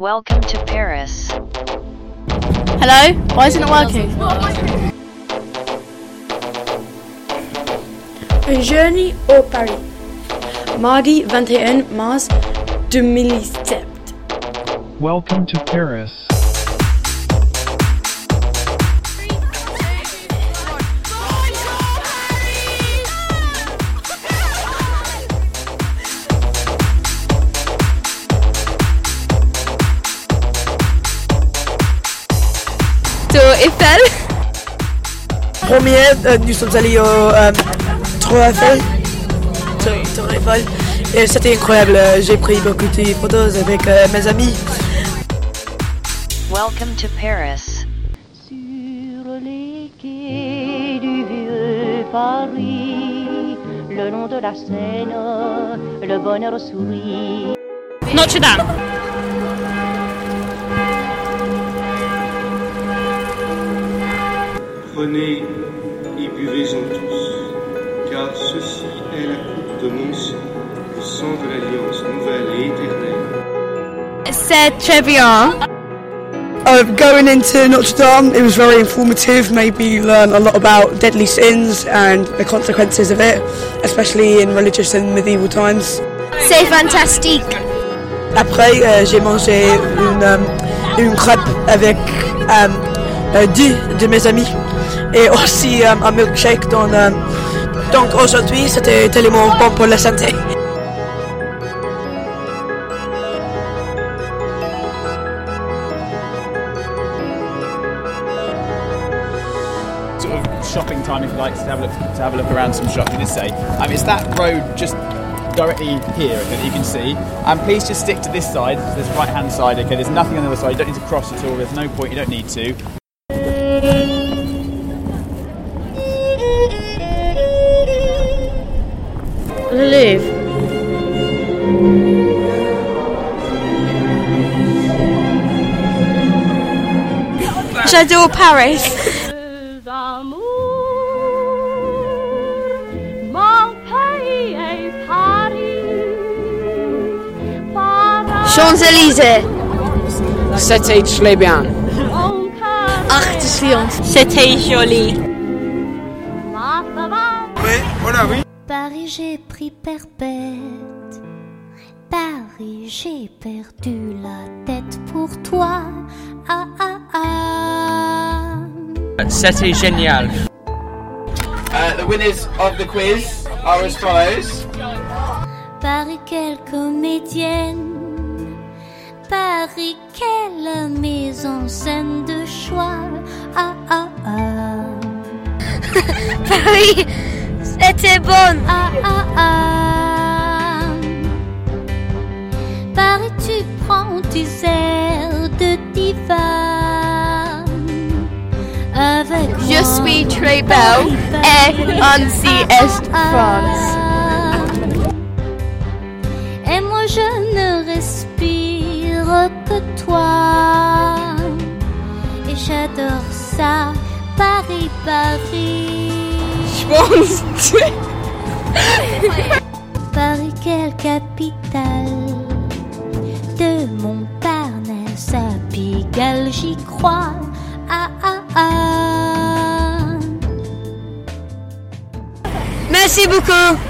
Welcome to Paris. Hello? Why isn't it working? Un journey au Paris. Mardi 21 mars 2007. Welcome to Paris. Tour Eiffel. Premier, euh, nous sommes allés au euh, Tour Eiffel. Tour, Tour Eiffel. Et c'était incroyable. J'ai pris beaucoup de photos avec euh, mes amis. Welcome to Paris. Sur les quais du vieux Paris, le long de la Seine, le bonheur sourit. Notre Prenez et buvez-en tous, car ceci est la coupe de mon sang, le sang de l'alliance nouvelle et éternelle. C'est très bien. Uh, going into Notre Dame, it was very informative. Made me learn a lot about deadly sins and the consequences of it, especially in religious and medieval times. C'est fantastique. Après, euh, j'ai mangé une, euh, une crêpe avec euh, deux de mes amis et aussi euh, un milkshake. Dans, euh, donc aujourd'hui, c'était tellement bon pour la santé. sort of shopping time if you like to have a look to have a look around some shops. Did say? Um, it's that road just directly here that you can see. And please just stick to this side, this right hand side. Okay, there's nothing on the other side. You don't need to cross at all. There's no point. You don't need to. Le Louvre. J'adore Paris. Amour, mon pays est Paris? Paris, Champs-Élysées. C'était très bien. C'était joli. ma savane. Paris, j'ai pris perpète. Paris, j'ai perdu la tête pour toi. Ah ah ah. C'était génial. Uh, the winners of the quiz are as follows. Paris, quelle comédienne. Paris, quelle maison scène de C'était bon. Ah ah ah. Paris, tu prends tes airs de diva. Avec Je moi, suis très belle et ainsi est France. Et moi je ne respire que toi. Et j'adore ça, Paris, Paris. Paris, quelle capitale de Montparnasse à Pigalle, j'y crois. Ah ah ah. Merci beaucoup.